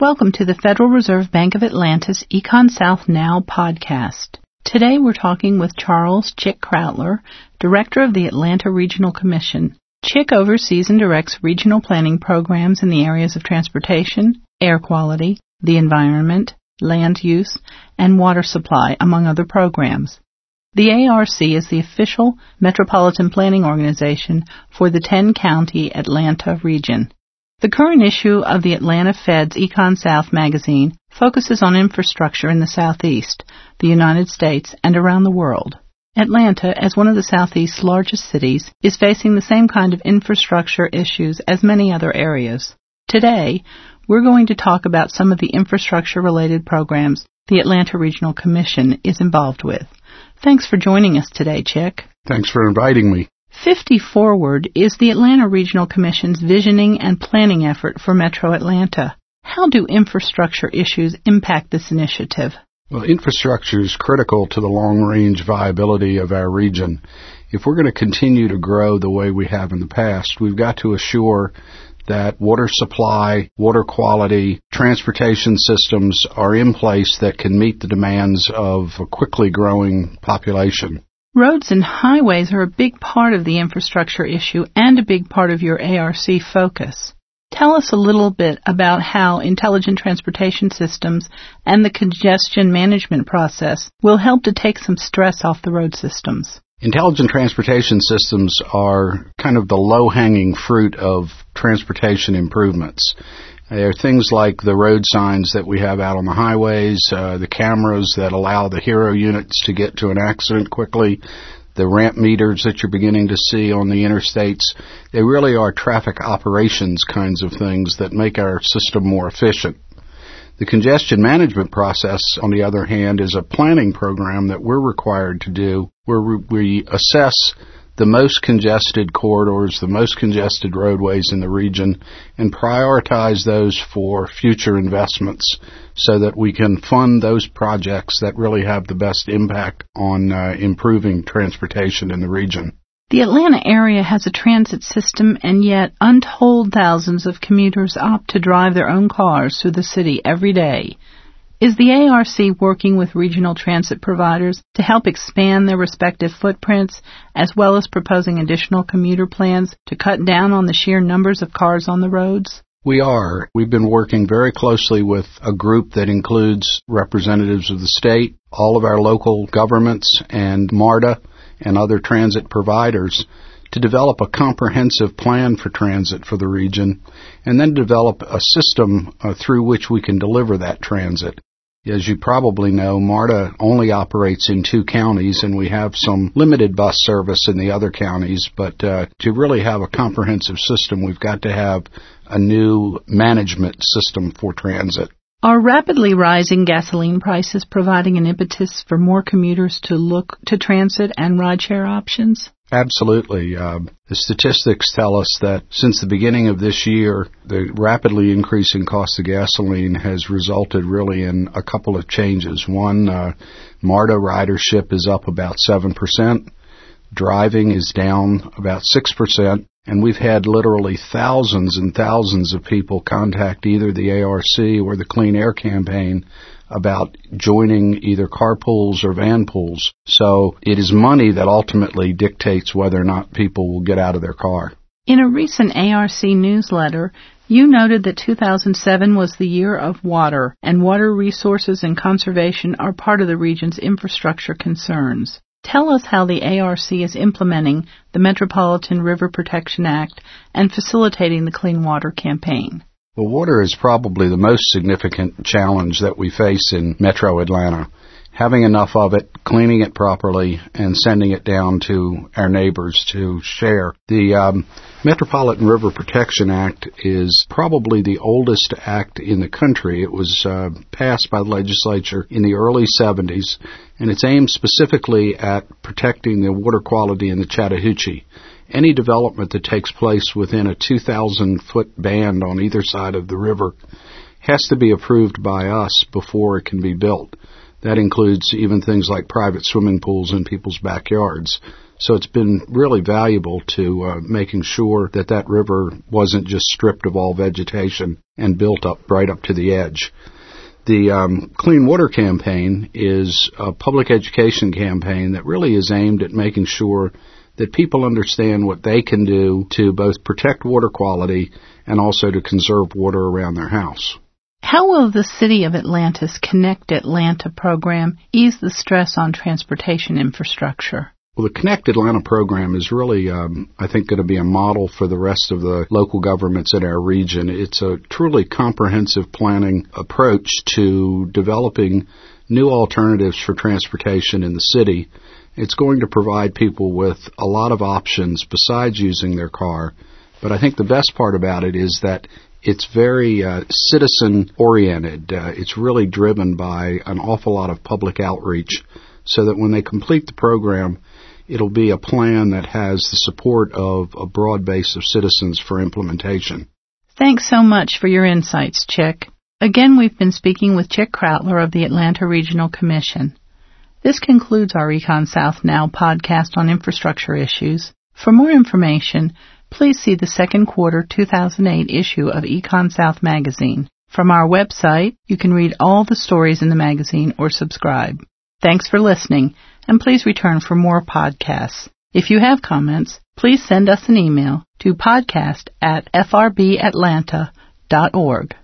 Welcome to the Federal Reserve Bank of Atlanta's Econ South Now podcast. Today we're talking with Charles Chick Krautler, Director of the Atlanta Regional Commission. Chick oversees and directs regional planning programs in the areas of transportation, air quality, the environment, land use, and water supply, among other programs. The ARC is the official metropolitan planning organization for the 10 county Atlanta region. The current issue of the Atlanta Fed's Econ South magazine focuses on infrastructure in the Southeast, the United States, and around the world. Atlanta, as one of the Southeast's largest cities, is facing the same kind of infrastructure issues as many other areas. Today, we're going to talk about some of the infrastructure related programs the Atlanta Regional Commission is involved with. Thanks for joining us today, Chick. Thanks for inviting me. 50 Forward is the Atlanta Regional Commission's visioning and planning effort for Metro Atlanta. How do infrastructure issues impact this initiative? Well, infrastructure is critical to the long range viability of our region. If we're going to continue to grow the way we have in the past, we've got to assure that water supply, water quality, transportation systems are in place that can meet the demands of a quickly growing population. Roads and highways are a big part of the infrastructure issue and a big part of your ARC focus. Tell us a little bit about how intelligent transportation systems and the congestion management process will help to take some stress off the road systems. Intelligent transportation systems are kind of the low hanging fruit of transportation improvements. There are things like the road signs that we have out on the highways, uh, the cameras that allow the hero units to get to an accident quickly, the ramp meters that you're beginning to see on the interstates. They really are traffic operations kinds of things that make our system more efficient. The congestion management process, on the other hand, is a planning program that we're required to do where we assess the most congested corridors, the most congested roadways in the region, and prioritize those for future investments so that we can fund those projects that really have the best impact on uh, improving transportation in the region. The Atlanta area has a transit system, and yet untold thousands of commuters opt to drive their own cars through the city every day. Is the ARC working with regional transit providers to help expand their respective footprints, as well as proposing additional commuter plans to cut down on the sheer numbers of cars on the roads? We are. We've been working very closely with a group that includes representatives of the state, all of our local governments, and MARTA and other transit providers to develop a comprehensive plan for transit for the region and then develop a system uh, through which we can deliver that transit. As you probably know, MARTA only operates in two counties, and we have some limited bus service in the other counties. But uh, to really have a comprehensive system, we've got to have a new management system for transit. Are rapidly rising gasoline prices providing an impetus for more commuters to look to transit and rideshare options? Absolutely. Uh, the statistics tell us that since the beginning of this year, the rapidly increasing cost of gasoline has resulted really in a couple of changes. One, uh, MARTA ridership is up about 7%. Driving is down about 6%. And we've had literally thousands and thousands of people contact either the ARC or the Clean Air Campaign about joining either carpools or van pools. So it is money that ultimately dictates whether or not people will get out of their car. In a recent ARC newsletter, you noted that 2007 was the year of water, and water resources and conservation are part of the region's infrastructure concerns. Tell us how the ARC is implementing the Metropolitan River Protection Act and facilitating the Clean Water Campaign. Well, water is probably the most significant challenge that we face in metro Atlanta. Having enough of it, cleaning it properly, and sending it down to our neighbors to share. The um, Metropolitan River Protection Act is probably the oldest act in the country. It was uh, passed by the legislature in the early 70s, and it's aimed specifically at protecting the water quality in the Chattahoochee any development that takes place within a 2,000 foot band on either side of the river has to be approved by us before it can be built. That includes even things like private swimming pools in people's backyards. So it's been really valuable to uh, making sure that that river wasn't just stripped of all vegetation and built up right up to the edge. The um, Clean Water Campaign is a public education campaign that really is aimed at making sure that people understand what they can do to both protect water quality and also to conserve water around their house. How will the City of Atlanta's Connect Atlanta program ease the stress on transportation infrastructure? Well, the Connect Atlanta program is really, um, I think, going to be a model for the rest of the local governments in our region. It's a truly comprehensive planning approach to developing new alternatives for transportation in the city. It's going to provide people with a lot of options besides using their car. But I think the best part about it is that it's very uh, citizen oriented. Uh, it's really driven by an awful lot of public outreach so that when they complete the program, it'll be a plan that has the support of a broad base of citizens for implementation. Thanks so much for your insights, Chick. Again, we've been speaking with Chick Krautler of the Atlanta Regional Commission. This concludes our Econ South Now podcast on infrastructure issues. For more information, please see the second quarter 2008 issue of Econ South magazine. From our website, you can read all the stories in the magazine or subscribe. Thanks for listening, and please return for more podcasts. If you have comments, please send us an email to podcast at frbatlanta.org.